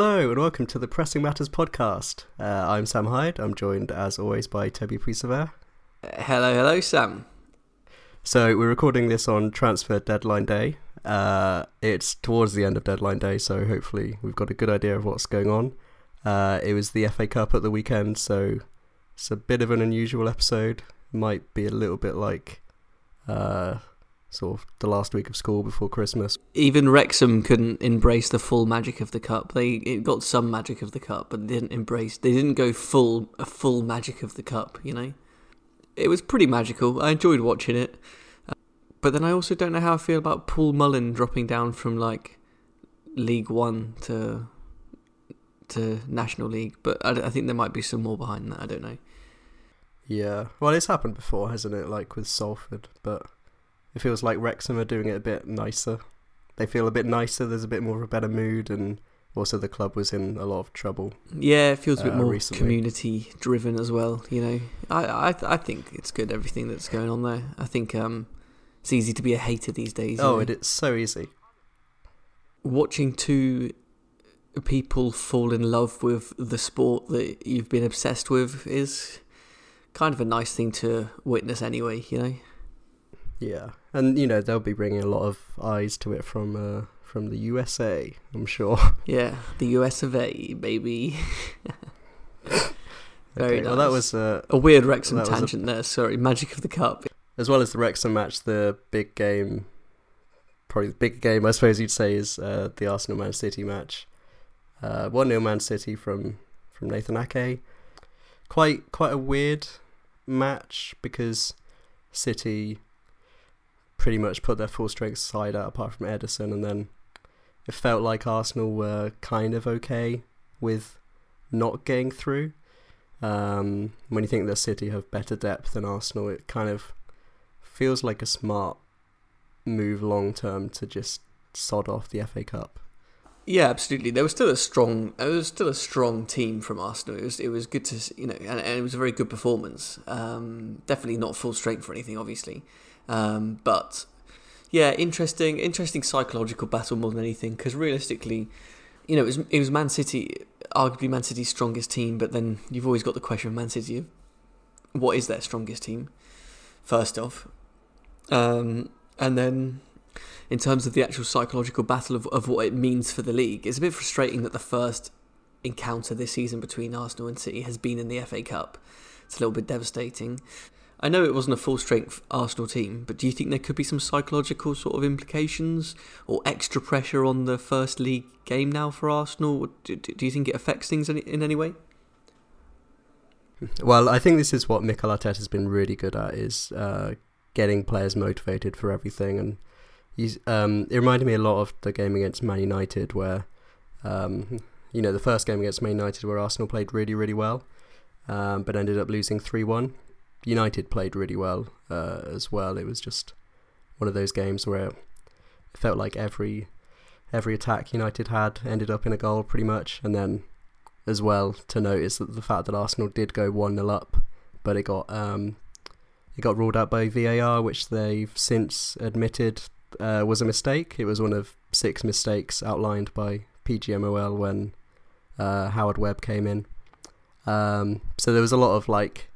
Hello and welcome to the Pressing Matters podcast. Uh, I'm Sam Hyde. I'm joined as always by Toby Prisever. Hello, hello, Sam. So we're recording this on transfer deadline day. Uh, it's towards the end of deadline day, so hopefully we've got a good idea of what's going on. Uh, it was the FA Cup at the weekend, so it's a bit of an unusual episode. Might be a little bit like uh, sort of the last week of school before Christmas. Even Wrexham couldn't embrace the full magic of the cup. They it got some magic of the cup, but they didn't embrace. They didn't go full a full magic of the cup. You know, it was pretty magical. I enjoyed watching it, uh, but then I also don't know how I feel about Paul Mullin dropping down from like League One to to National League. But I, I think there might be some more behind that. I don't know. Yeah, well, it's happened before, hasn't it? Like with Salford, but it feels like Wrexham are doing it a bit nicer. They feel a bit nicer. There's a bit more of a better mood, and also the club was in a lot of trouble. Yeah, it feels a bit Uh, more recently. community driven as well. You know, I, I I think it's good everything that's going on there. I think um, it's easy to be a hater these days. Oh, know. it is so easy. watching two people fall in love with the sport that you've been obsessed with is kind of a nice thing to witness anyway, you know. Yeah, and you know they'll be bringing a lot of eyes to it from uh, from the USA. I'm sure. Yeah, the US of A, baby. Very Okay, Well, that was uh, A weird Wrexham was a- tangent there, sorry. Magic of the Cup. as well as the Wrexham match. The big game, probably the big game, I suppose you'd say, is uh, the Arsenal Man City match. Uh, One 0 Man City from from Nathan Ake. Quite quite a weird match because City pretty much put their full strength side out apart from Ederson, and then it felt like Arsenal were kind of okay with not getting through. Um, when you think that City have better depth than Arsenal, it kind of feels like a smart move long term to just sod off the FA Cup. Yeah, absolutely. There was still a strong, there was still a strong team from Arsenal. It was, it was good to, you know, and, and it was a very good performance. Um, definitely not full strength for anything, obviously, um, but yeah, interesting, interesting psychological battle more than anything. Because realistically, you know, it was it was Man City, arguably Man City's strongest team, but then you've always got the question of Man City what is their strongest team, first off, um, and then in terms of the actual psychological battle of, of what it means for the league. It's a bit frustrating that the first encounter this season between Arsenal and City has been in the FA Cup. It's a little bit devastating. I know it wasn't a full strength Arsenal team, but do you think there could be some psychological sort of implications or extra pressure on the first league game now for Arsenal? Do, do you think it affects things in, in any way? Well, I think this is what Mikel Arteta has been really good at is uh, getting players motivated for everything, and he's um, it reminded me a lot of the game against Man United where. Um, you know, the first game against Man United where Arsenal played really, really well, um, but ended up losing 3 1. United played really well uh, as well. It was just one of those games where it felt like every every attack United had ended up in a goal pretty much, and then as well to notice that the fact that Arsenal did go one 0 up, but it got um, it got ruled out by VAR, which they've since admitted uh, was a mistake. It was one of six mistakes outlined by PGMOL when uh, Howard Webb came in. Um, so there was a lot of like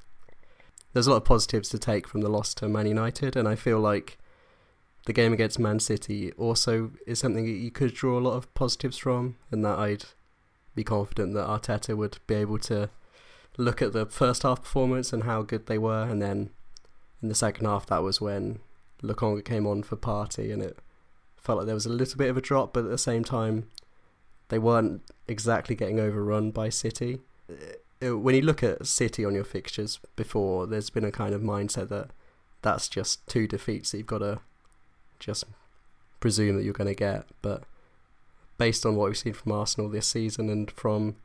there's a lot of positives to take from the loss to Man United, and I feel like the game against Man City also is something that you could draw a lot of positives from, and that I'd be confident that Arteta would be able to look at the first half performance and how good they were, and then in the second half, that was when Lokonga came on for Partey, and it felt like there was a little bit of a drop, but at the same time, they weren't exactly getting overrun by City. Uh, When you look at City on your fixtures before, there's been a kind of mindset that that's just two defeats that you've got to just presume that you're going to get. But based on what we've seen from Arsenal this season and from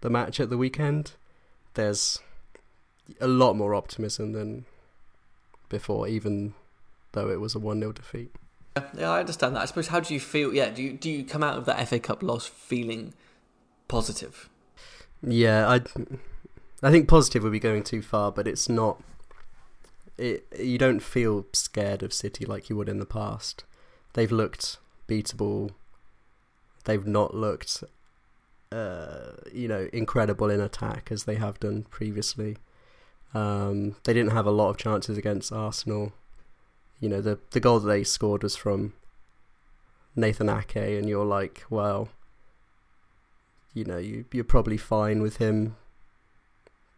the match at the weekend, there's a lot more optimism than before, even though it was a 1 0 defeat. Yeah, yeah, I understand that. I suppose how do you feel? Yeah, do you do you come out of that FA Cup loss feeling positive? Yeah, I, I think positive would be going too far, but it's not. It you don't feel scared of City like you would in the past. They've looked beatable. They've not looked uh, you know, incredible in attack as they have done previously. Um, they didn't have a lot of chances against Arsenal. You know, the the goal that they scored was from Nathan Ake, and you're like, well, you know, you you're probably fine with him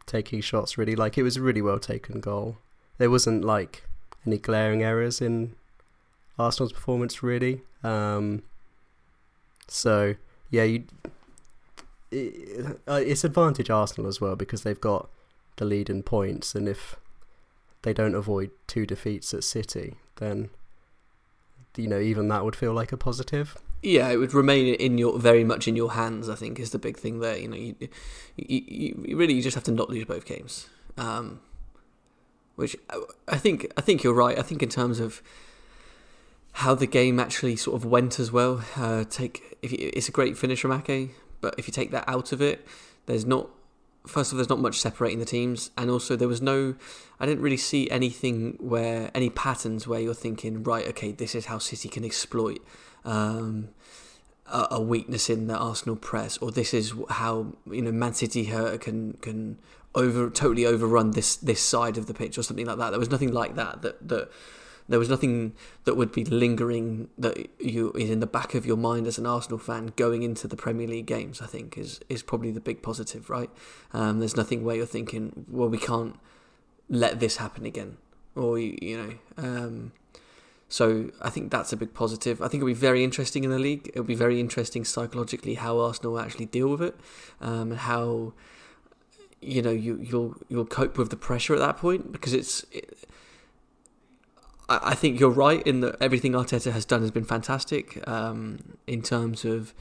taking shots. Really, like it was a really well taken goal. There wasn't like any glaring errors in Arsenal's performance, really. Um, so yeah, you. It, it's advantage Arsenal as well because they've got the lead in points, and if they don't avoid two defeats at City, then you know even that would feel like a positive. Yeah, it would remain in your very much in your hands. I think is the big thing there. You know, you, you, you really you just have to not lose both games. Um, which I think I think you're right. I think in terms of how the game actually sort of went as well. Uh, take if you, it's a great finish from Ake, but if you take that out of it, there's not. First of all, there's not much separating the teams, and also there was no. I didn't really see anything where any patterns where you're thinking, right, okay, this is how City can exploit um, a, a, weakness in the Arsenal press, or this is how you know Man City can can over totally overrun this this side of the pitch or something like that. There was nothing like that that that there was nothing that would be lingering that you is in the back of your mind as an Arsenal fan going into the Premier League games. I think is is probably the big positive, right? Um, there's nothing where you're thinking, well, we can't let this happen again, or you, you know. Um, so I think that's a big positive. I think it'll be very interesting in the league. It'll be very interesting psychologically how Arsenal actually deal with it, um, and how you know you you'll you'll cope with the pressure at that point because it's. It, I think you're right in that everything Arteta has done has been fantastic um, in terms of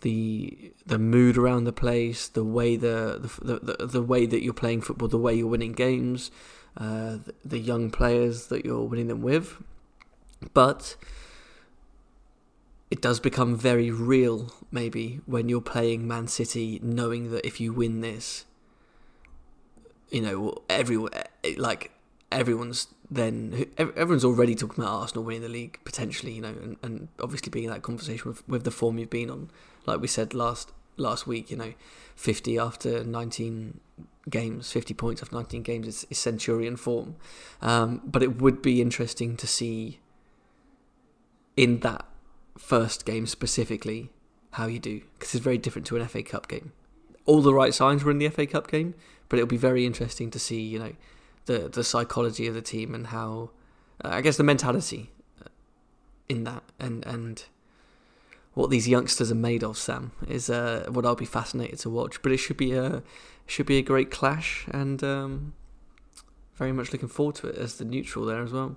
the the mood around the place, the way the the, the, the way that you're playing football, the way you're winning games, uh, the, the young players that you're winning them with. But it does become very real, maybe, when you're playing Man City, knowing that if you win this, you know, everyone like everyone's then everyone's already talking about Arsenal winning the league potentially, you know, and, and obviously being in that conversation with, with the form you've been on, like we said last last week, you know, fifty after nineteen games, fifty points after nineteen games is, is Centurion form, um, but it would be interesting to see in that first game specifically how you do because it's very different to an FA Cup game. All the right signs were in the FA Cup game, but it'll be very interesting to see, you know the the psychology of the team and how uh, I guess the mentality uh, in that and and what these youngsters are made of. Sam is uh, what I'll be fascinated to watch. But it should be a should be a great clash, and um, very much looking forward to it as the neutral there as well.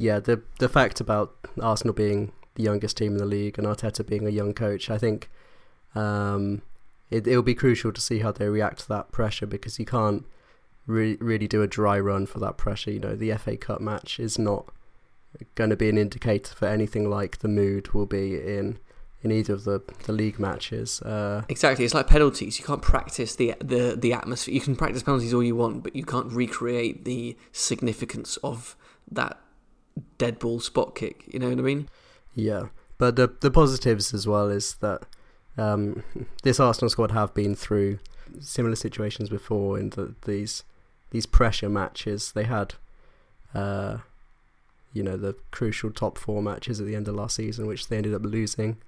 Yeah, the the fact about Arsenal being the youngest team in the league and Arteta being a young coach, I think um, it it'll be crucial to see how they react to that pressure because you can't really really do a dry run for that pressure. You know, the FA Cup match is not going to be an indicator for anything like the mood will be in in either of the, the league matches. Uh, exactly, it's like penalties. You can't practice the the the atmosphere. You can practice penalties all you want, but you can't recreate the significance of that dead ball spot kick. You know what I mean? Yeah, but the the positives as well is that um, this Arsenal squad have been through similar situations before in the, these these pressure matches. They had, uh, you know, the crucial top four matches at the end of last season, which they ended up losing.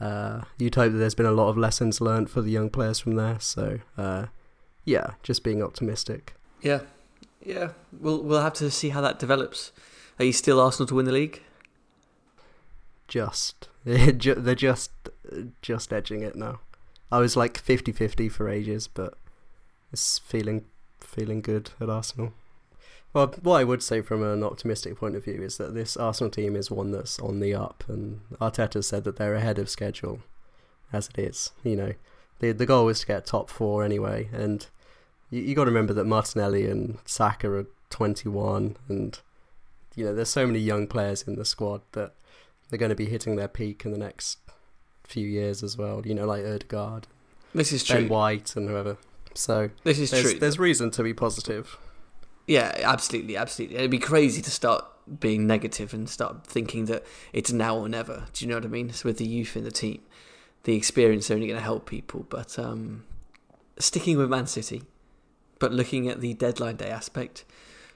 Uh, you'd hope that there's been a lot of lessons learned for the young players from there. So, uh, yeah, just being optimistic. Yeah, yeah. We'll we'll have to see how that develops. Are you still Arsenal to win the league? Just they're just just edging it now. I was like 50-50 for ages, but it's feeling feeling good at Arsenal. Well, what I would say from an optimistic point of view is that this Arsenal team is one that's on the up, and Arteta said that they're ahead of schedule, as it is. You know, the the goal is to get top four anyway, and you, you got to remember that Martinelli and Saka are 21, and you know there's so many young players in the squad that they're going to be hitting their peak in the next few years as well. You know, like Odegaard, this is true. Ben White, and whoever. So this is there's, true. There's reason to be positive. Yeah, absolutely, absolutely. It'd be crazy to start being negative and start thinking that it's now or never. Do you know what I mean? It's with the youth in the team. the experience only going to help people. But um, sticking with Man City, but looking at the deadline day aspect,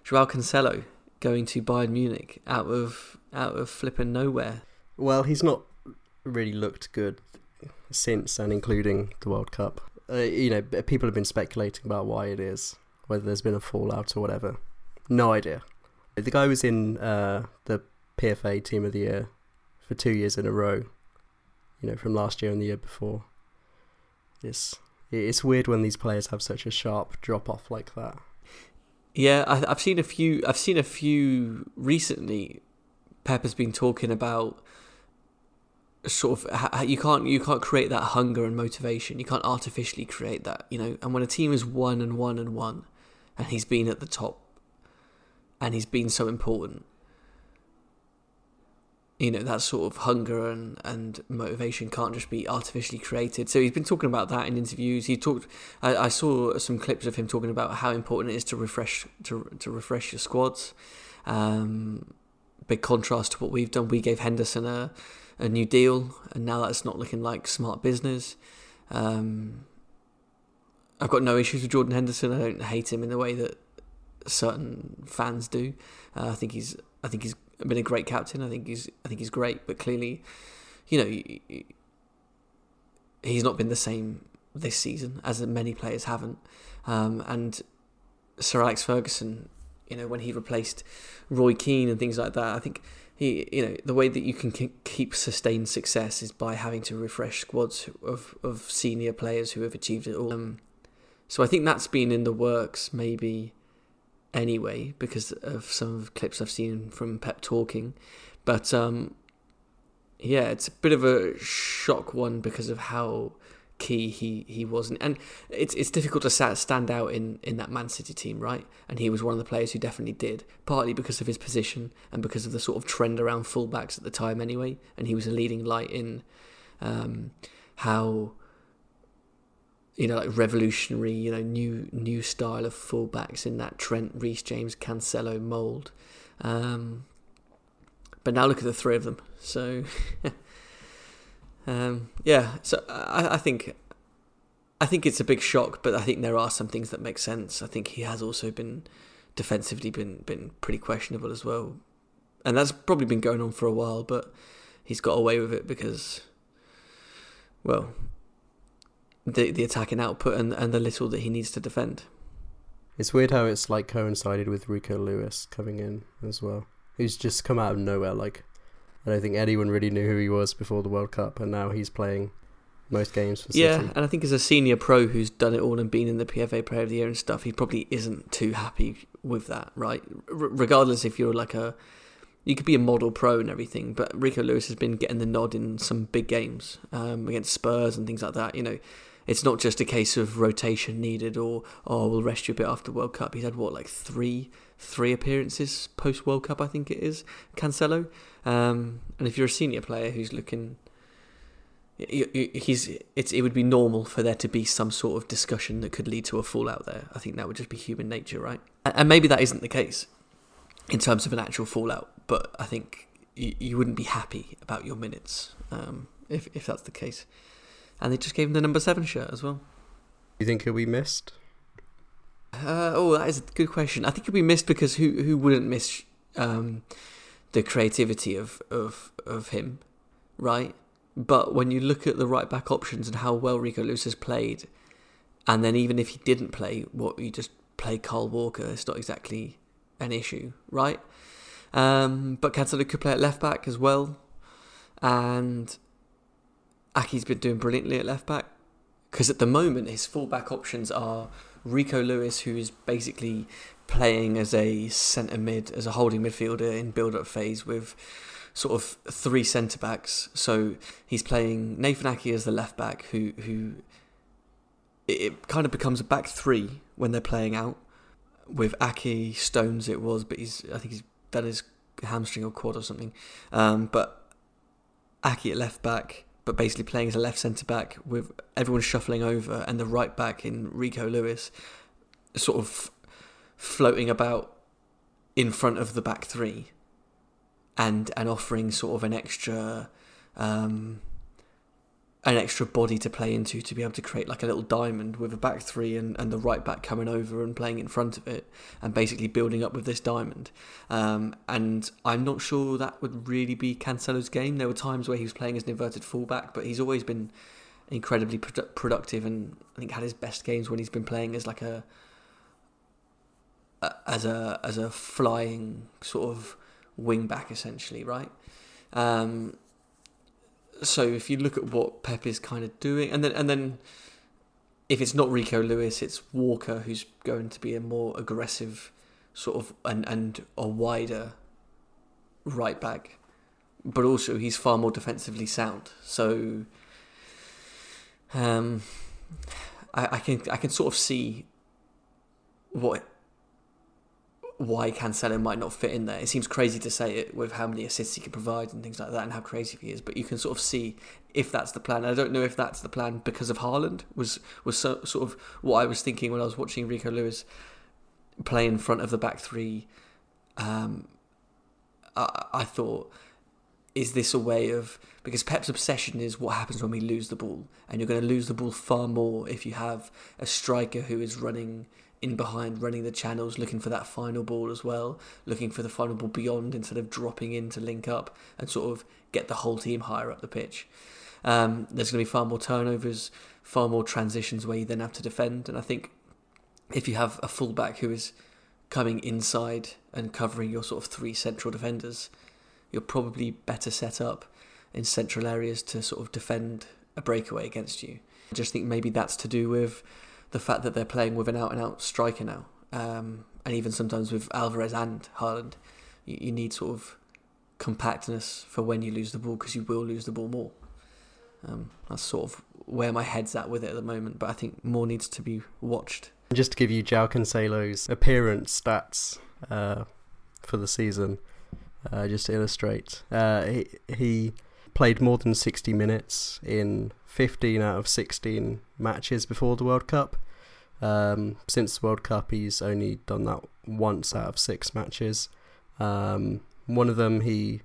Joao Cancelo going to Bayern Munich out of out of flipping nowhere. Well, he's not really looked good since and including the World Cup. Uh, you know, people have been speculating about why it is, whether there's been a fallout or whatever. No idea. The guy was in uh, the PFA Team of the Year for two years in a row. You know, from last year and the year before. It's it's weird when these players have such a sharp drop off like that. Yeah, I, have seen a few. I've seen a few recently. Pep has been talking about sort of you can't you can't create that hunger and motivation. You can't artificially create that, you know. And when a team is one and one and one, and he's been at the top, and he's been so important, you know that sort of hunger and, and motivation can't just be artificially created. So he's been talking about that in interviews. He talked. I, I, saw some clips of him talking about how important it is to refresh to to refresh your squads. Um, big contrast to what we've done. We gave Henderson a a new deal, and now that's not looking like smart business. Um, I've got no issues with Jordan Henderson. I don't hate him in the way that certain fans do. Uh, I think he's I think he's been a great captain. I think he's I think he's great, but clearly, you know, he's not been the same this season as many players haven't. Um, and Sir Alex Ferguson, you know, when he replaced Roy Keane and things like that, I think he, you know, the way that you can keep sustained success is by having to refresh squads of of senior players who have achieved it all. Um, so I think that's been in the works, maybe anyway because of some of clips I've seen from Pep talking. But um, yeah, it's a bit of a shock one because of how key he, he was, and, and it's it's difficult to stand out in, in that Man City team, right? And he was one of the players who definitely did, partly because of his position and because of the sort of trend around fullbacks at the time, anyway. And he was a leading light in um, how you know, like revolutionary, you know, new new style of fullbacks in that Trent, Reece James, Cancelo mold. Um, but now look at the three of them. So, um, yeah. So I, I, think I think it's a big shock, but I think there are some things that make sense. I think he has also been defensively been been pretty questionable as well, and that's probably been going on for a while. But he's got away with it because, well, the the attacking output and, and the little that he needs to defend. It's weird how it's like coincided with Rico Lewis coming in as well, who's just come out of nowhere. Like, I don't think anyone really knew who he was before the World Cup, and now he's playing most games for City. Yeah, and I think as a senior pro who's done it all and been in the PFA Player of the Year and stuff, he probably isn't too happy with that, right? R- regardless if you're like a, you could be a model pro and everything, but Rico Lewis has been getting the nod in some big games um, against Spurs and things like that. You know, it's not just a case of rotation needed or oh we'll rest you a bit after World Cup. He's had what like three three appearances post World Cup, I think it is Cancelo. Um, and if you're a senior player who's looking, he's it's it would be normal for there to be some sort of discussion that could lead to a fallout there. I think that would just be human nature, right? And maybe that isn't the case in terms of an actual fallout, but I think you, you wouldn't be happy about your minutes um, if if that's the case and they just gave him the number seven shirt as well. You think he'll be missed? Uh, oh, that is a good question. I think he'll be missed because who who wouldn't miss um, the creativity of, of of him, right? But when you look at the right back options and how well Rico Lewis has played, and then even if he didn't play, what you just play Kyle Walker, it's not exactly an issue, right? Um, but Cancelo could play at left back as well, and Aké's been doing brilliantly at left back because at the moment his fullback options are Rico Lewis, who is basically playing as a centre mid, as a holding midfielder in build up phase with sort of three centre backs. So he's playing Nathan Ake as the left back, who who it kind of becomes a back three when they're playing out with Ake Stones. It was, but he's I think he's that is hamstring or quad or something. Um, but Ake at left back but basically playing as a left centre back with everyone shuffling over and the right back in Rico Lewis sort of floating about in front of the back three and and offering sort of an extra um, an extra body to play into to be able to create like a little diamond with a back three and, and the right back coming over and playing in front of it and basically building up with this diamond. Um, and I'm not sure that would really be Cancelo's game. There were times where he was playing as an inverted fullback, but he's always been incredibly produ- productive and I think had his best games when he's been playing as like a, a as a as a flying sort of wing back essentially, right? Um, so if you look at what Pep is kind of doing, and then and then if it's not Rico Lewis, it's Walker who's going to be a more aggressive sort of and and a wider right back, but also he's far more defensively sound. So um, I, I can I can sort of see what why Cancelo might not fit in there. It seems crazy to say it with how many assists he can provide and things like that, and how crazy he is. But you can sort of see if that's the plan. I don't know if that's the plan because of Haaland. Was was so, sort of what I was thinking when I was watching Rico Lewis play in front of the back three. Um, I, I thought, is this a way of because Pep's obsession is what happens when we lose the ball, and you're going to lose the ball far more if you have a striker who is running in behind, running the channels, looking for that final ball as well, looking for the final ball beyond instead of dropping in to link up and sort of get the whole team higher up the pitch. Um, there's going to be far more turnovers, far more transitions where you then have to defend. And I think if you have a fullback who is coming inside and covering your sort of three central defenders, you're probably better set up in central areas to sort of defend a breakaway against you. I just think maybe that's to do with the fact that they're playing with an out and out striker now, um, and even sometimes with Alvarez and Haaland, you, you, need sort of compactness for when you lose the ball because you will lose the ball more. Um, that's sort of where my head's at with it at the moment, but I think more needs to be watched. Just to give you João Cancelo's appearance stats uh, for the season, uh, just to illustrate, uh, he, he played more than 60 minutes in 15 out of 16 matches before the World Cup. Um, since the World Cup, he's only done that once out of six matches. Um, one of them, he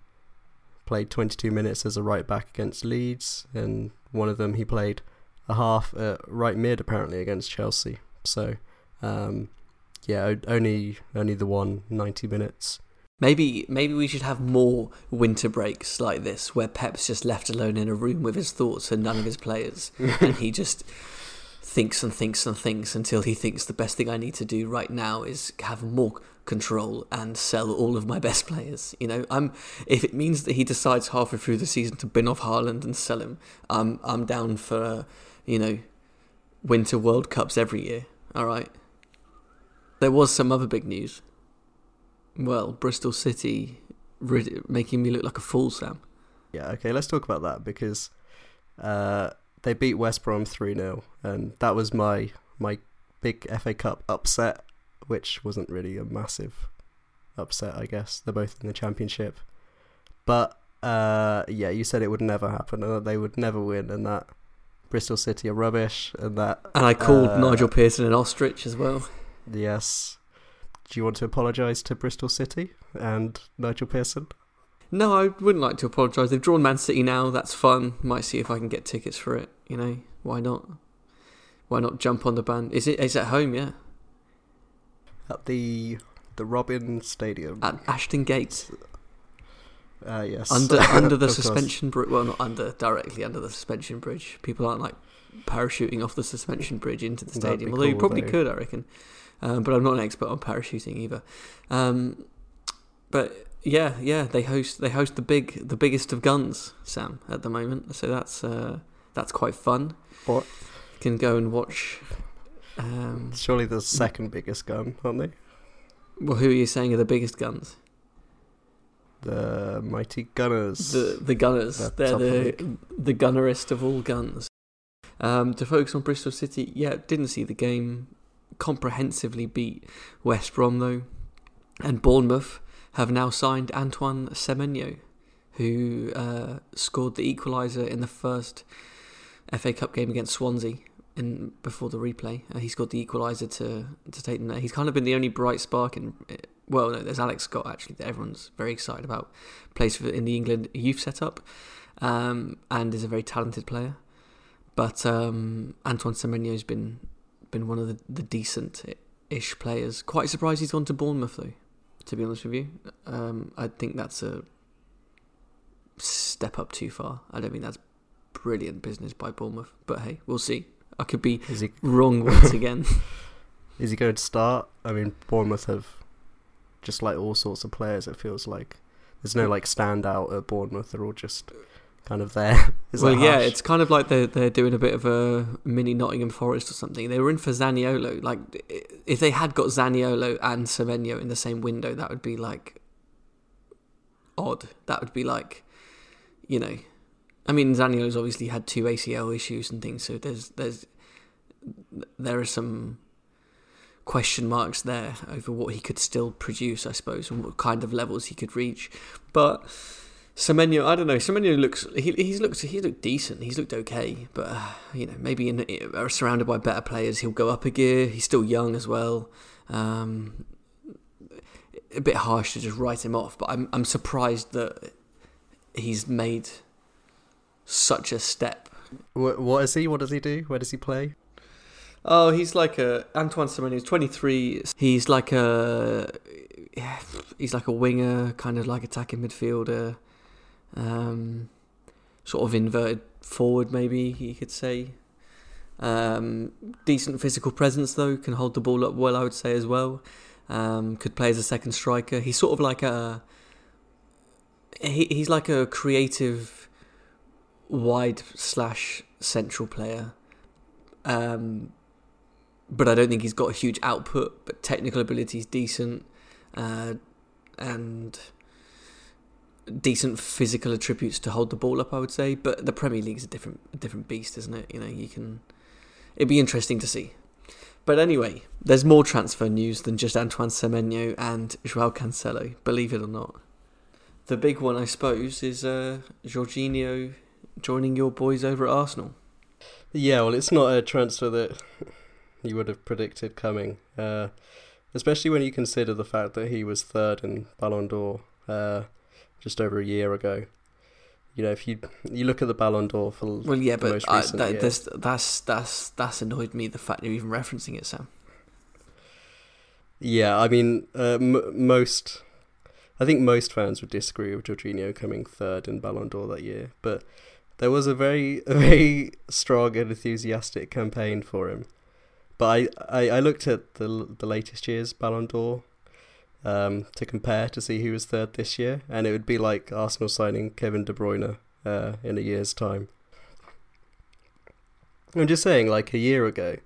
played 22 minutes as a right back against Leeds, and one of them, he played a half at right mid apparently against Chelsea. So, um, yeah, only only the one 90 minutes. Maybe maybe we should have more winter breaks like this, where Pep's just left alone in a room with his thoughts and none of his players, and he just thinks and thinks and thinks until he thinks the best thing I need to do right now is have more control and sell all of my best players. You know, I'm if it means that he decides halfway through the season to bin off Haaland and sell him, I'm I'm down for you know winter World Cups every year. All right. There was some other big news. Well, Bristol City making me look like a fool, Sam. Yeah, okay, let's talk about that because uh, they beat West Brom 3 0, and that was my, my big FA Cup upset, which wasn't really a massive upset, I guess. They're both in the Championship. But uh, yeah, you said it would never happen, and that they would never win, and that Bristol City are rubbish, and that. And I called uh, Nigel Pearson an ostrich as well. Yes, do you want to apologise to Bristol City and Nigel Pearson? No, I wouldn't like to apologise. They've drawn Man City now. That's fun. Might see if I can get tickets for it. You know, why not? Why not jump on the band? Is it? Is it at home? Yeah. At the the Robin Stadium at Ashton Gate. Uh, yes. Under under the suspension bridge. Well, not under directly under the suspension bridge. People aren't like parachuting off the suspension bridge into the stadium. Although cool, you probably though. could, I reckon um, but I'm not an expert on parachuting either. Um, but yeah, yeah, they host they host the big the biggest of guns, Sam, at the moment. So that's uh, that's quite fun. What? You can go and watch. Um, Surely the second biggest gun, aren't they? Well, who are you saying are the biggest guns? The mighty gunners. The the gunners. They're the the gunnerist of all guns. Um, to focus on Bristol City, yeah, didn't see the game comprehensively beat West Brom though, and Bournemouth have now signed Antoine Semenyo, who uh, scored the equaliser in the first FA Cup game against Swansea in before the replay. Uh, he scored the equaliser to to take them there. He's kind of been the only bright spark in. Well, no, there's Alex Scott actually that everyone's very excited about. Plays for in the England youth setup, um, and is a very talented player. but um, Antoine Semenyo's been been one of the, the decent ish players. Quite surprised he's gone to Bournemouth though. To be honest with you, um, I think that's a step up too far. I don't think that's brilliant business by Bournemouth. But hey, we'll see. I could be he... wrong once again. Is he going to start? I mean, Bournemouth have just like all sorts of players. It feels like there's no like standout at Bournemouth. They're all just kind of there. Well, yeah, it's kind of like they're they're doing a bit of a mini Nottingham Forest or something. They were in for Zaniolo. Like if they had got Zaniolo and Semenyo in the same window, that would be like odd. That would be like, you know, I mean Zaniolo's obviously had two ACL issues and things, so there's there's there are some question marks there over what he could still produce, I suppose, and what kind of levels he could reach. But Semenyo, I don't know. Semenyo looks he, he's looked he looked decent. He's looked okay, but uh, you know maybe in, uh, surrounded by better players, he'll go up a gear. He's still young as well. Um, a bit harsh to just write him off, but I'm I'm surprised that he's made such a step. What, what is he? What does he do? Where does he play? Oh, he's like a Antoine Semenyo. He's 23. He's like a he's like a winger, kind of like attacking midfielder um, sort of inverted forward, maybe you could say. Um, decent physical presence though, can hold the ball up well, I would say as well. Um, could play as a second striker. He's sort of like a he, he's like a creative wide slash central player. Um, but I don't think he's got a huge output. But technical ability is decent, uh, and decent physical attributes to hold the ball up, I would say. But the Premier League's a different different beast, isn't it? You know, you can. It'd be interesting to see. But anyway, there's more transfer news than just Antoine Semenyo and Joao Cancelo, believe it or not. The big one, I suppose, is uh, Jorginho joining your boys over at Arsenal. Yeah, well, it's not a transfer that you would have predicted coming, uh, especially when you consider the fact that he was third in Ballon d'Or. Uh, just over a year ago. You know, if you you look at the Ballon d'Or for well, yeah, but I, that, that's that's that's that's annoyed me the fact you're even referencing it, Sam. Yeah, I mean, uh, m- most, I think most fans would disagree with Jorginho coming third in Ballon d'Or that year, but there was a very a very strong and enthusiastic campaign for him. But I, I, I looked at the the latest year's Ballon d'Or um, to compare to see who was third this year, and it would be like Arsenal signing Kevin De Bruyne uh, in a year's time. I'm just saying, like a year ago,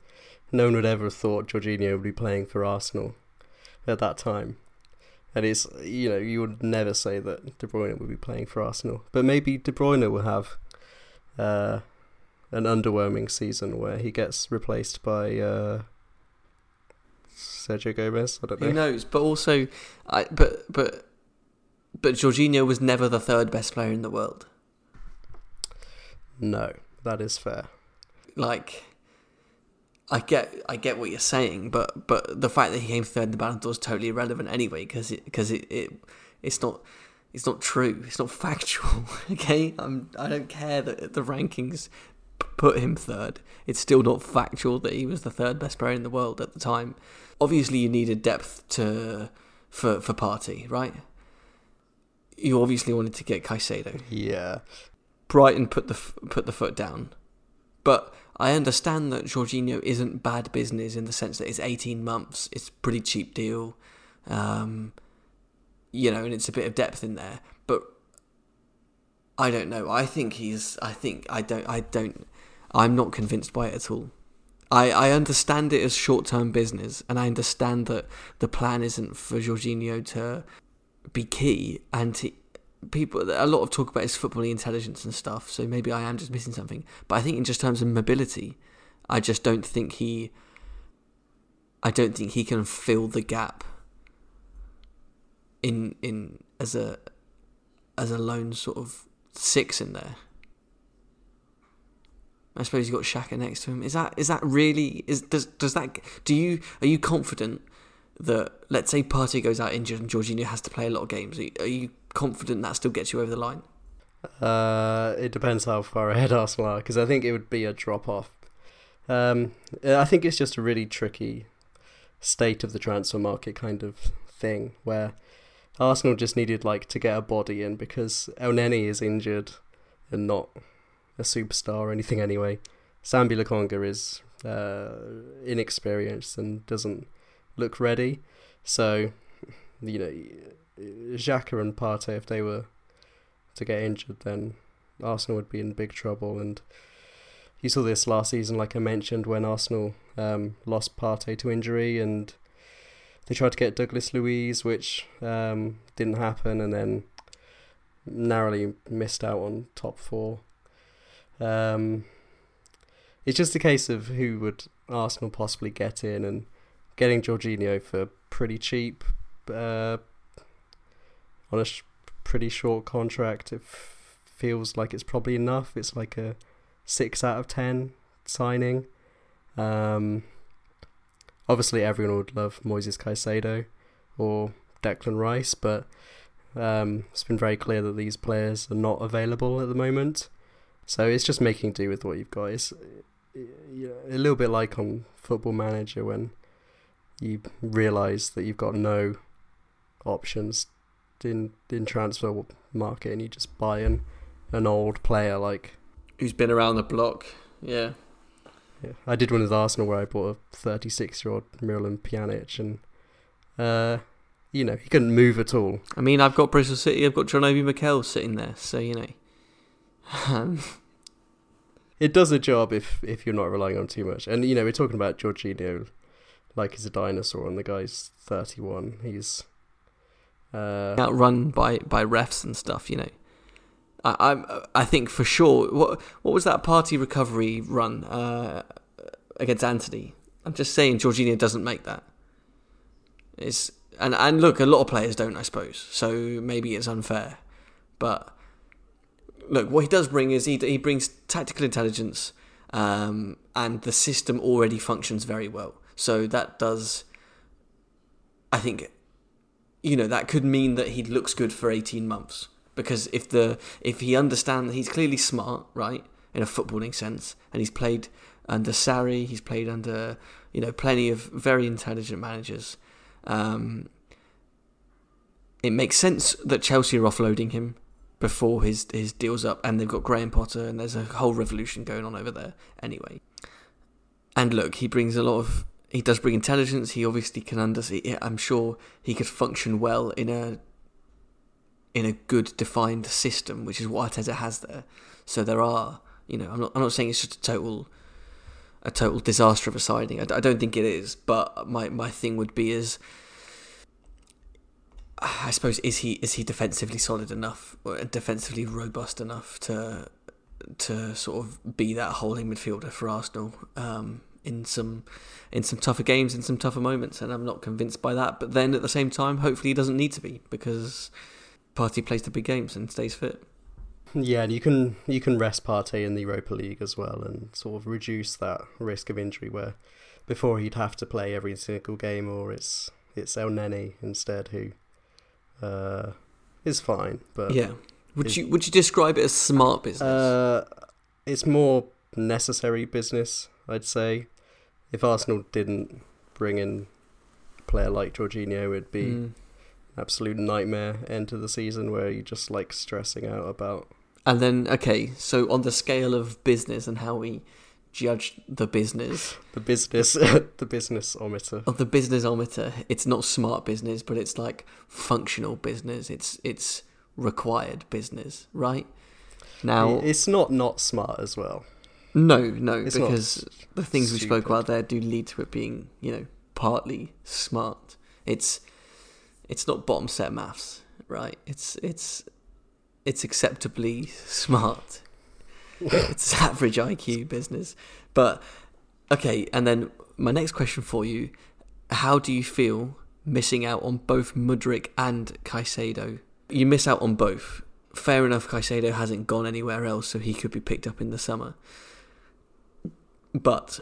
no one would ever have thought Jorginho would be playing for Arsenal at that time. And it's, you know, you would never say that De Bruyne would be playing for Arsenal. But maybe De Bruyne will have uh, an underwhelming season where he gets replaced by uh, Sergio Gomez. I don't know. Who knows? But also, I, but but but Jorginho was never the third best player in the world. No, that is fair. Like, I get I get what you're saying, but but the fact that he came third in the Ballon d'Or is totally irrelevant anyway because it because it, it it's not it's not true. It's not factual. Okay, I'm I don't care that the rankings put him third. It's still not factual that he was the third best player in the world at the time obviously you needed depth to for for Partey, right? You obviously wanted to get Caicedo. Yeah. Brighton put the put the foot down, but I understand that Jorginho isn't bad business in the sense that it's eighteen months. It's a pretty cheap deal, um, you know, and it's a bit of depth in there. I don't know. I think he's. I think I don't. I don't. I'm not convinced by it at all. I, I understand it as short term business, and I understand that the plan isn't for Jorginho to be key and to, people a lot of talk about his footballing intelligence and stuff. So maybe I am just missing something. But I think in just terms of mobility, I just don't think he. I don't think he can fill the gap. In in as a as a lone sort of six in there. I suppose you've got Xhaka next to him. Is that is that really is does does that do you are you confident that let's say Partey goes out injured and Jorginho has to play a lot of games? Are you, are you confident that still gets you over the line? Uh, it depends how far ahead Arsenal are, because I think it would be a drop off. Um, I think it's just a really tricky state of the transfer market kind of thing where Arsenal just needed like to get a body in because Elneny is injured and not a superstar or anything anyway. Sambi Lokonga is uh, inexperienced and doesn't look ready. So, you know, Xhaka and Partey, if they were to get injured, then Arsenal would be in big trouble. And you saw this last season, like I mentioned, when Arsenal um, lost Partey to injury and they tried to get Douglas Luiz, which um, didn't happen, and then narrowly missed out on top four. Um, it's just a case of who would Arsenal possibly get in, and getting Jorginho for pretty cheap uh, on a sh- pretty short contract. It f- feels like it's probably enough. It's like a six out of ten signing. Um, obviously, everyone would love Moises Caicedo or Declan Rice, but um, it's been very clear that these players are not available at the moment. So it's just making do with what you've got. It's a little bit like on Football Manager when you realise that you've got no options in in transfer market and you just buy an an old player like who's been around the block. Yeah. Yeah. I did one with Arsenal where I bought a 36 year old Miralem Pjanic and uh, you know, he couldn't move at all. I mean, I've got Bristol City, I've got John Obi Mikel sitting there, so you know. it does a job if if you're not relying on too much. And you know, we're talking about Jorginho like he's a dinosaur, and the guy's 31. He's uh, outrun by by refs and stuff. You know, I I I think for sure. What what was that Partey recovery run uh, against Antony? I'm just saying, Jorginho doesn't make that. It's and and look, a lot of players don't, I suppose. So maybe it's unfair, but look, what he does bring is he he brings tactical intelligence, um, and the system already functions very well. So that does, I think, you know, that could mean that he looks good for eighteen months because if the if he understands, he's clearly smart, right, in a footballing sense, and he's played under Sarri, he's played under you know plenty of very intelligent managers. Um, it makes sense that Chelsea are offloading him before his his deal's up, and they've got Graham Potter, and there's a whole revolution going on over there. Anyway, and look, he brings a lot of he does bring intelligence. He obviously can understand. I'm sure he could function well in a in a good defined system, which is what Arteta has there. So there are, you know, I'm not I'm not saying it's just a total a total disaster of a signing. I, I don't think it is, but my my thing would be is I suppose is he is he defensively solid enough, or defensively robust enough to to sort of be that holding midfielder for Arsenal um, in some in some tougher games, in some tougher moments, and I'm not convinced by that. But then at the same time, hopefully he doesn't need to be because Partey plays the big games and stays fit. Yeah, and you can you can rest Partey in the Europa League as well, and sort of reduce that risk of injury where before he'd have to play every single game, or it's it's Elneny instead who uh, is fine. But yeah, would you would you describe it as smart business? Uh, it's more necessary business, I'd say. If Arsenal didn't bring in a player like Jorginho, it'd be mm. Absolute nightmare end to the season where you're just like stressing out about. And then, okay, so on the scale of business and how we judge the business. The business, the business ometer. Of oh, the business ometer, it's not smart business, but it's like functional business. It's it's required business, right? Now, it's not not smart as well. No, no, it's because the things stupid. we spoke about there do lead to it being, you know, partly smart. It's it's not bottom set maths, right? It's it's it's acceptably smart it's average IQ business. But okay, and then my next question for you: How do you feel missing out on both Mudryk and Caicedo? You miss out on both. Fair enough, Caicedo hasn't gone anywhere else, so he could be picked up in the summer. But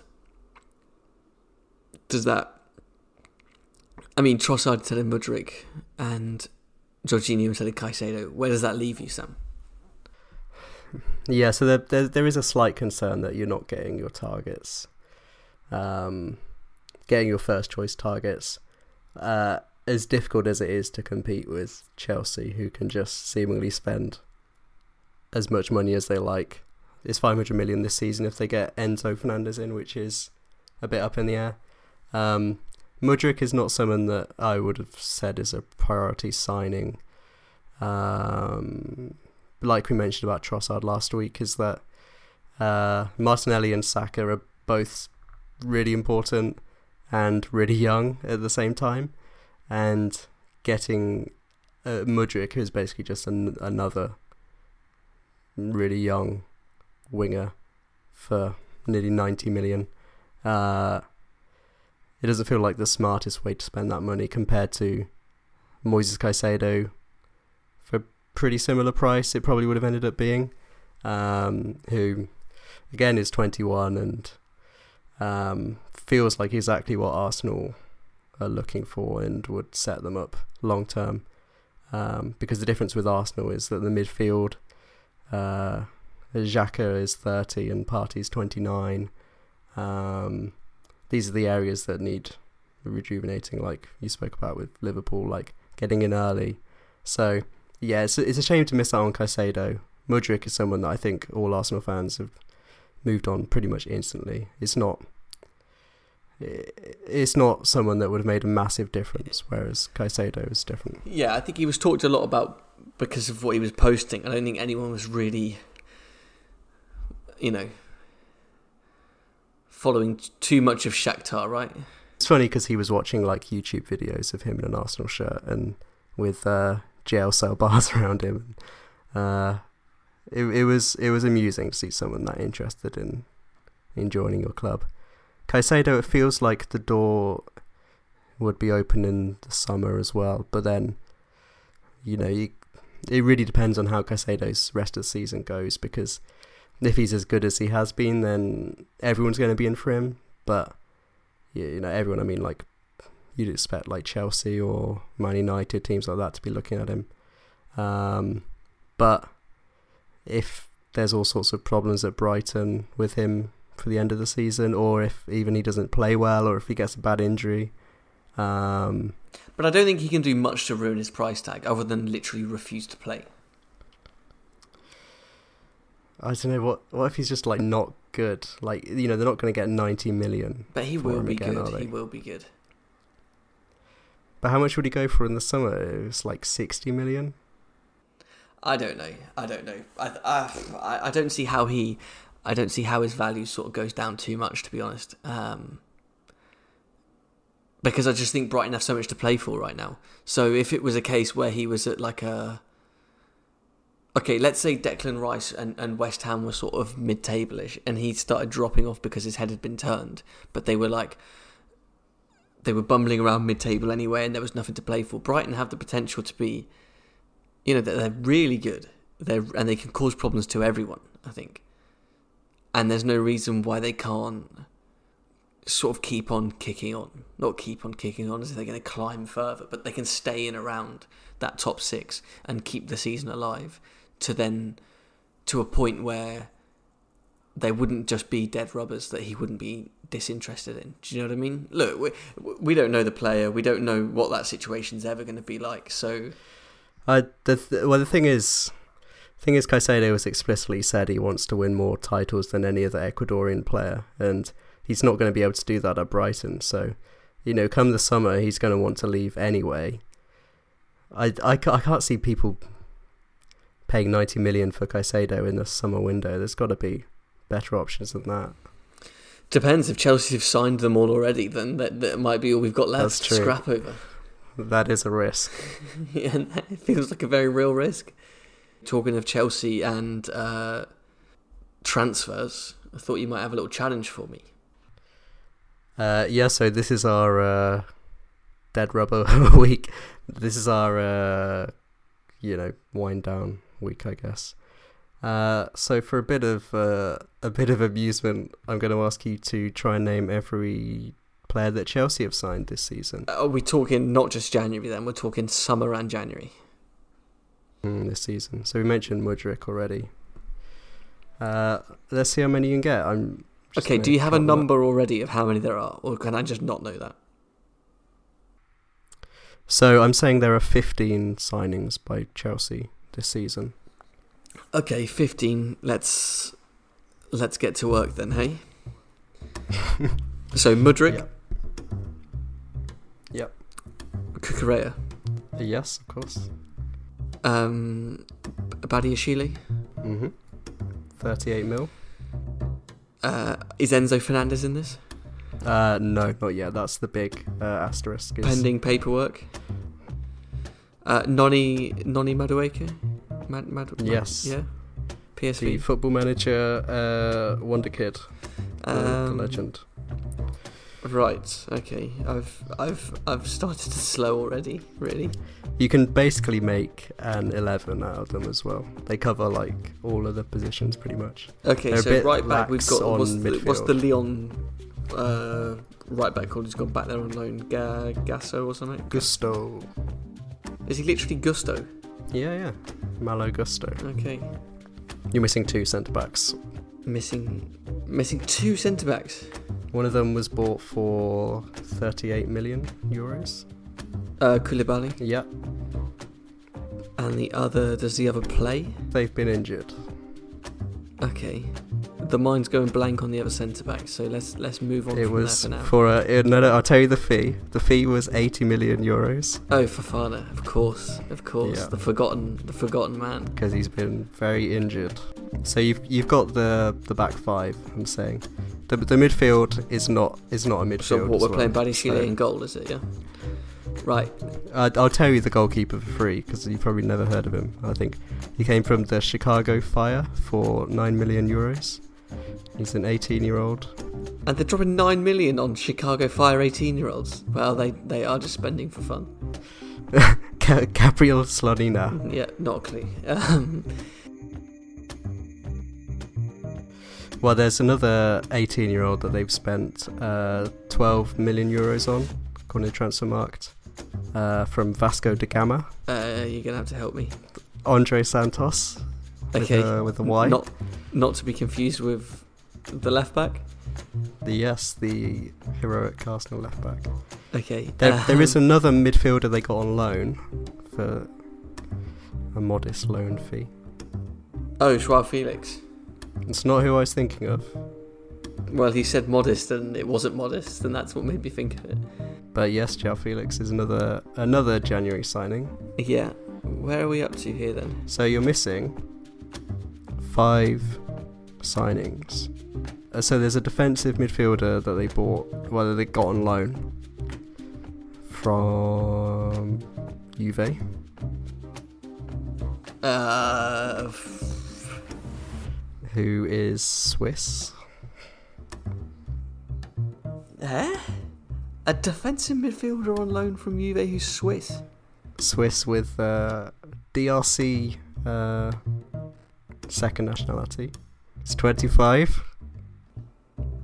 does that? I mean, Trossard instead of Mudryk and Jorginho instead of Caicedo. Where does that leave you, Sam? yeah, so there, there there is a slight concern that you're not getting your targets, um, getting your first choice targets. Uh, as difficult as it is to compete with Chelsea, who can just seemingly spend as much money as they like. It's 500 million this season if they get Enzo Fernandez in, which is a bit up in the air. Um, Mudryk is not someone that I would have said is a priority signing. Um, like we mentioned about Trossard last week, is that uh, Martinelli and Saka are both really important and really young at the same time, and getting uh, Mudryk, who's basically just an, another really young winger for nearly 90 million. Uh, it doesn't feel like the smartest way to spend that money compared to Moises Caicedo for pretty similar price. It probably would have ended up being, um, who again is 21 and um, feels like exactly what Arsenal are looking for and would set them up long term. Um, because the difference with Arsenal is that the midfield, uh, Xhaka is 30 and Partey's 29. Um, these are the areas that need rejuvenating, like you spoke about with Liverpool, like getting in early. So yeah, it's it's a shame to miss out on Caicedo. Mudryk is someone that I think all Arsenal fans have moved on pretty much instantly. It's not it's not someone that would have made a massive difference, whereas Caicedo is different. Yeah, I think he was talked a lot about because of what he was posting. I don't think anyone was really, you know, following too much of Shakhtar, right? It's funny because he was watching like YouTube videos of him in an Arsenal shirt and with uh, jail cell bars around him. Uh, it it was it was amusing to see someone that interested in in joining your club. Caicedo, it feels like the door would be open in the summer as well, but then you know you, it really depends on how Caicedo's rest of the season goes because if he's as good as he has been, then everyone's going to be in for him. But you know, everyone. I mean, like you'd expect like Chelsea or Man United teams like that to be looking at him. Um, but if there's all sorts of problems at Brighton with him for the end of the season, or if even he doesn't play well, or if he gets a bad injury. Um, but I don't think he can do much to ruin his price tag, other than literally refuse to play. I don't know what. What if he's just like not good? Like you know, they're not going to get ninety million. But he will be again, good. He will be good. But how much would he go for in the summer? It was like sixty million. I don't know. I don't know. I, I I don't see how he. I don't see how his value sort of goes down too much, to be honest. Um, because I just think Brighton have so much to play for right now. So if it was a case where he was at like a okay, let's say Declan Rice and, and West Ham were sort of mid table-ish and he started dropping off because his head had been turned, but they were like they were bumbling around mid table anyway and there was nothing to play for. Brighton have the potential to be you know, they're, they're really good. They're and they can cause problems to everyone, I think. And there's no reason why they can't sort of keep on kicking on. Not keep on kicking on as if they're going to climb further, but they can stay in around that top six and keep the season alive to then to a point where they wouldn't just be dead rubbers that he wouldn't be disinterested in. Do you know what I mean? Look, we we don't know the player. We don't know what that situation's ever going to be like. So, uh, the th- well, the thing is, thing is, Caicedo has explicitly said he wants to win more titles than any other Ecuadorian player, and he's not going to be able to do that at Brighton. So, you know, come the summer, he's going to want to leave anyway. I, I, I can't see people paying 90 million for Caicedo in the summer window. There's got to be better options than that. Depends if Chelsea have signed them all already, then that, that might be all we've got left to scrap over. That is a risk. yeah, it feels like a very real risk. Talking of Chelsea and uh, transfers, I thought you might have a little challenge for me. Uh, yeah, so this is our uh, dead rubber week. This is our, uh, you know, wind down week, I guess. Uh, so for a bit of uh, a bit of amusement, I'm going to ask you to try and name every player that Chelsea have signed this season. Are we talking not just January then? We're talking summer and January. Mm, this season. So we mentioned Mudryk already. Uh, let's see how many you can get. I'm Okay, do you have a them up. number already of how many there are, or can I just not know that? So I'm saying there are 15 signings by Chelsea this season. Okay, fifteen. Let's let's get to work then, hey. so Mudryk, Yep. Yep. Cucurella, Yes, of course. um, Badiashile, hmm 38 mil. uh, is Enzo Fernandez in this? Uh, no, not yet. That's the big uh, asterisk. is- Pending paperwork. Uh, Noni Noni Madueke, Mad, Mad, Mad- Yes. yeah, The PSV. football manager, uh, Wonder Kid, the, the Um, legend. Right. Okay. I've I've I've started to slow already. Really. You can basically make an 11 out of them as well. They cover like all of the positions pretty much. Okay. They're so right back we've got what's the, what's the. Lyon uh, right back called? He's gone back there on loan. Ga- Gasso or something. Gusto. Is he literally Gusto? Yeah, yeah. Malo Gusto. Okay. You're missing two centre backs. Missing missing two centre backs. One of them was bought for 38 million euros. Uh, Koulibaly, Yep, and the other. Does the other play? they've been injured. Okay. The mind's going blank on the other centre back, so let's let's move on It was for now. for uh, a. No, no, I'll tell you the fee. The fee was 80 million euros Oh, Fofana, of course, of course, Yeah. the forgotten, the forgotten man. because he's been very injured. So you've you've got the the back five. I'm saying, the the midfield is not is not a midfield. So what we're well. playing Badiashile So- in goal, is it? Yeah. Right. I, I'll tell you the goalkeeper for free because you've probably never heard of him. I think he came from the Chicago Fire for nine million euros. He's an 18 year old. And they're dropping nine million on Chicago Fire eighteen-year-olds. Well, they they are just spending for fun. Gabriel Slonina. Yeah, not a clue. Um, Well, there's another 18 year old that they've spent uh, 12 million euros on, according to Transfermarkt, uh, from Vasco da Gama. uh, you're gonna have to help me. Andrey Santos. With, Okay. uh, with a Y. Not not to be confused with the left back. The yes, the heroic Arsenal left back. Okay. There, there is um, another midfielder they got on loan for a modest loan fee. Oh, Joao Felix. It's not who I was thinking of, Well, he said modest, and it wasn't modest, and that's what made me think of it. but yes, Joao Felix is another another January signing. Yeah. Where are we up to here then? So you're missing five signings. Uh, so there's a defensive midfielder that they bought, well, they got on loan from Juve. Uh, who is Swiss. eh? A defensive midfielder on loan from Juve who's Swiss. Swiss with uh, DRC uh, second nationality. It's 25.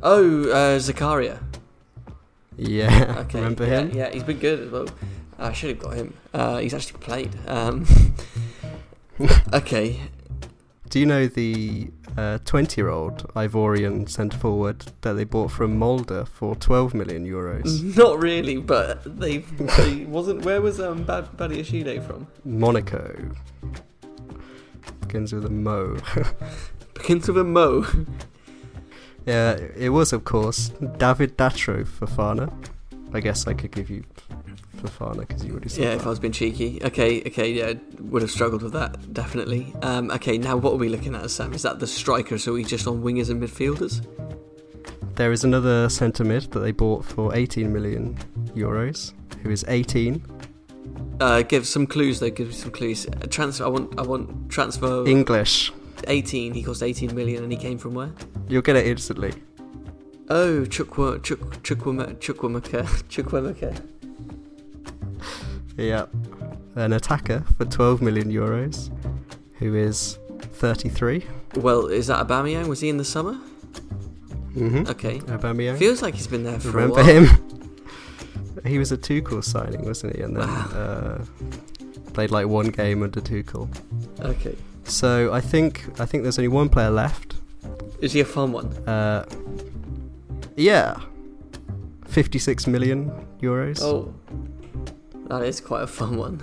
Oh, uh, Zakaria. Yeah, Okay. remember yeah, him? Yeah, he's been good as well. I should have got him. Uh, he's actually played. Um, okay. Do you know the 20 year old Ivorian centre forward that they bought from Molde for 12 million euros? Not really, but they, they wasn't. Where was um Bad Badiashile from? Monaco. Begins with a Mo. Begins with a Mo. yeah, it was, of course, David Datro Fofana. I guess I could give you Fofana because you already said Yeah, that. if I was being cheeky. Okay, okay, yeah, would have struggled with that, definitely. Um, okay, now what are we looking at, Sam? Is that the strikers, are we just on wingers and midfielders? There is another centre mid that they bought for 18 million euros, who is 18. Uh, give some clues though. Give me some clues. Uh, transfer. I want. I want transfer. English. 18. He cost 18 million, and he came from where? You'll get it instantly. Oh, Chukwa Chuk Chukwuemeka Chukwuemeka. Yeah. An attacker for 12 million euros, who is 33. Well, is that Aubameyang? Was he in the summer? Mm-hmm. Okay. Aubameyang. Feels like he's been there for Remember a while. Remember him? he was a Tuchel signing, wasn't he? And then Wow. uh, played like one game under Tuchel. Okay. So I think I think there's only one player left Is he a fun one? Uh, yeah, fifty-six million euros. Oh, that is quite a fun one.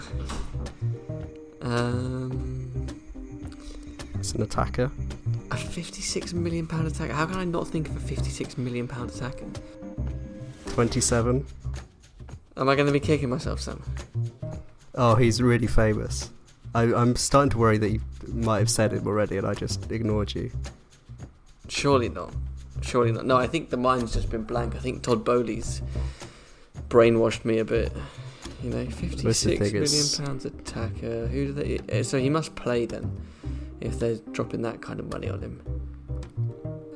Um, It's an attacker. a fifty-six million pound attacker. How can I not think of a fifty-six million pound attacker? Twenty-seven. Am I going to be kicking myself, Sam? Oh, he's really famous. I, I'm starting to worry that you might have said it already, and I just ignored you. Surely not. Surely not. No, I think the mind's just been blank. I think Todd Boehly's brainwashed me a bit. You know, fifty-six million is- pounds attacker. Who do they? eh, So he must play then, if they're dropping that kind of money on him.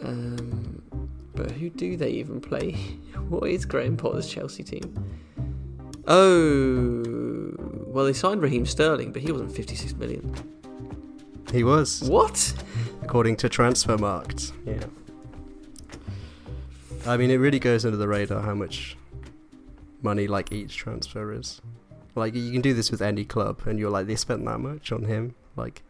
Um, but who do they even play? What is Graham Potter's Chelsea team? Oh, well, they signed Raheem Sterling, but he wasn't fifty-six million. He was, What? according to Transfermarkt. Yeah. I mean, it really goes under the radar how much money like each transfer is. Like you can do this with any club, and you're like, they spent that much on him. Like,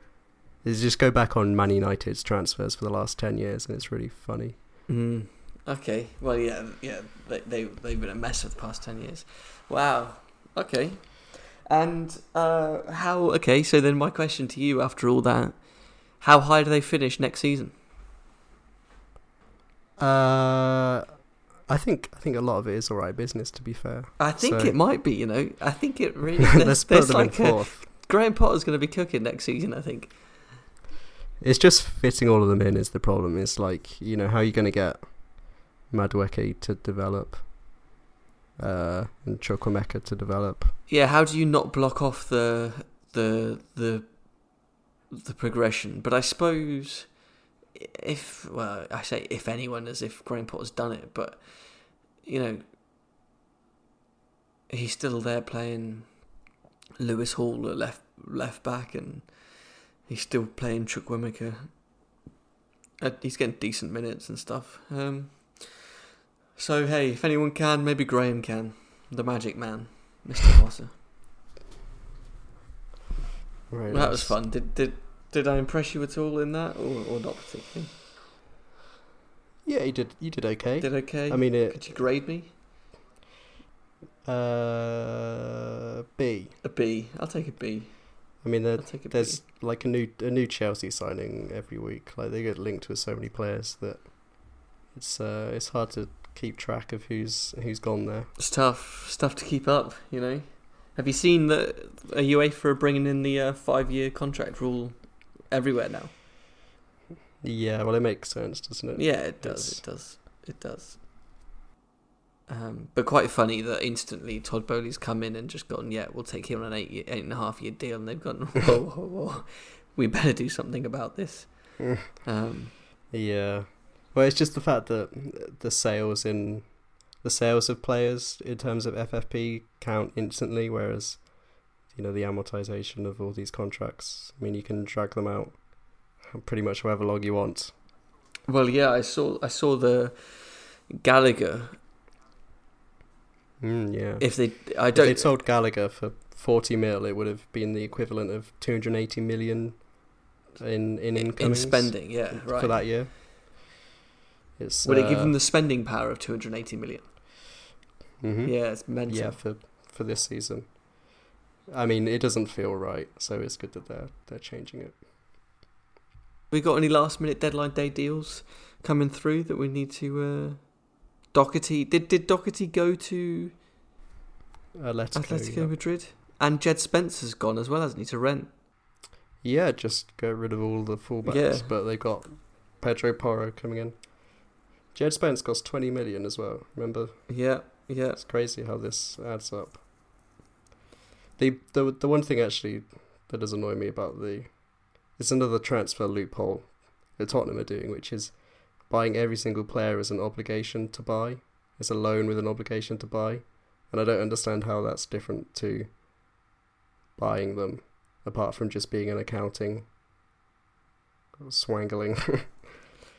just go back on Man United's transfers for the last ten years, and it's really funny. Mm. Okay. Well, yeah, yeah. They they they've been a mess for the past ten years. Wow. Okay. And uh, how? Okay. So then, my question to you, after all that, how high do they finish next season? Uh, I think I think a lot of it is alright business. To be fair, I think So- it might be. You know, I think it really. let's put them like in a, fourth. Graham Potter's going to be cooking next season. I think. It's just fitting all of them in is the problem. It's like you know how are you going to get Madueke to develop, uh, and Chukwuemeka to develop. Yeah. How do you not block off the the the the progression? But I suppose if well, I say if anyone, as if Graham Potter's done it, but you know, he's still there playing Lewis Hall at left left back, and he's still playing Chukwuemeka. Uh, he's getting decent minutes and stuff. Um, so hey, if anyone can, maybe Graham can, the Magic Man, Mister Potter. Right. That was fun. Did did did I impress you at all in that, or, or not particularly? Yeah, you did. You did okay. Did okay? I mean, it. could you grade me Uh, B. a B? I'll take a B. I mean, there, I'll take a B. there's like a new a new Chelsea signing every week. Like they get linked with so many players that it's uh it's hard to keep track of who's who's gone there. It's tough stuff to keep up. You know. Have you seen that UEFA are bringing in the uh, five-year contract rule everywhere now? Yeah, well, it makes sense, doesn't it? Yeah, it does. It's- It does. It does. Um, but quite funny that instantly Todd Boehly's come in and just gone, yeah, we'll take him on an eight, year, eight and a half year deal, and they've gone, whoa, whoa, whoa, we better do something about this. Um, Yeah. Well, it's just the fact that the sales in the sales of players in terms of FFP count instantly, whereas you know the amortization of all these contracts. I mean, you can drag them out pretty much however long you want. well, yeah, I saw, I saw the Gallagher. Mm, yeah. If they, I if they don't, sold Gallagher for forty mil, it would have been the equivalent of two hundred eighty million in in income in spending, yeah, right. for that year. It's Would it give uh, them the spending power of 280 million? mhm. Yeah, it's mental. Yeah, for for this season. I mean, it doesn't feel right, so it's good that they're they're changing it. We got any last minute deadline day deals coming through that we need to? Uh, Doherty did did Doherty go to Atletico. Atletico yeah. Madrid? And Jed Spence's gone as well, hasn't he? To Rennes. Yeah, just get rid of all the fullbacks, Yeah. but they got Pedro Porro coming in. Jed Spence cost twenty million as well. Remember, Yeah, yeah. it's crazy how this adds up. The the the one thing actually that does annoy me about the it's another transfer loophole that Tottenham are doing, which is buying every single player as an obligation to buy. It's a loan with an obligation to buy, and I don't understand how that's different to buying them, apart from just being an accounting swangling.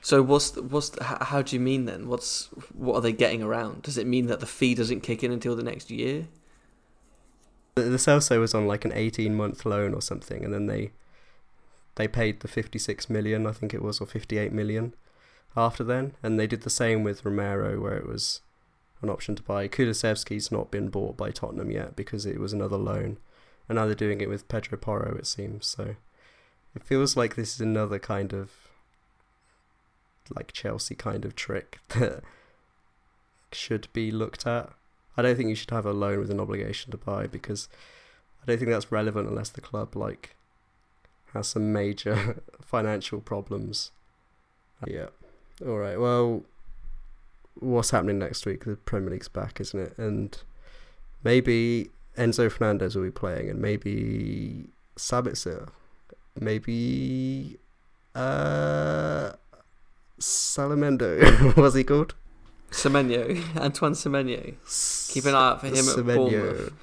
So what's the, what's the, how, do you mean then? What's what are they getting around? Does it mean that the fee doesn't kick in until the next year? the, Lo Celso was on like an eighteen month loan or something, and then they they paid the fifty six million, I think it was, or fifty eight million, after then, and they did the same with Romero, where it was an option to buy. Kulusevski's not been bought by Tottenham yet because it was another loan, and now they're doing it with Pedro Porro. It seems so. It feels like this is another kind of like Chelsea kind of trick that should be looked at. I don't think you should have a loan with an obligation to buy because I don't think that's relevant unless the club like has some major financial problems. Yeah. All right. Well, what's happening next week? The Premier League's back, isn't it? And maybe Enzo Fernandez will be playing, and maybe Sabitzer, maybe uh, Salamendo. was he called? Semenyo, Antoine Semenyo. Keep an eye out for him at Bournemouth.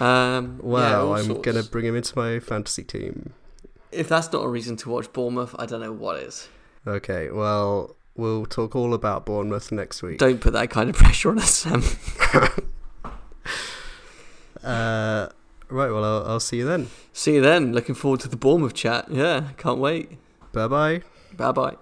Um, Wow, yeah, I'm sorts. gonna bring him into my fantasy team. If that's not a reason to watch Bournemouth, I don't know what is. Okay, well, we'll talk all about Bournemouth next week. Don't put that kind of pressure on us, Sam. Uh, right, well, I'll, I'll see you then. See you then. Looking forward to the Bournemouth chat. Yeah, can't wait. Bye bye. Bye bye.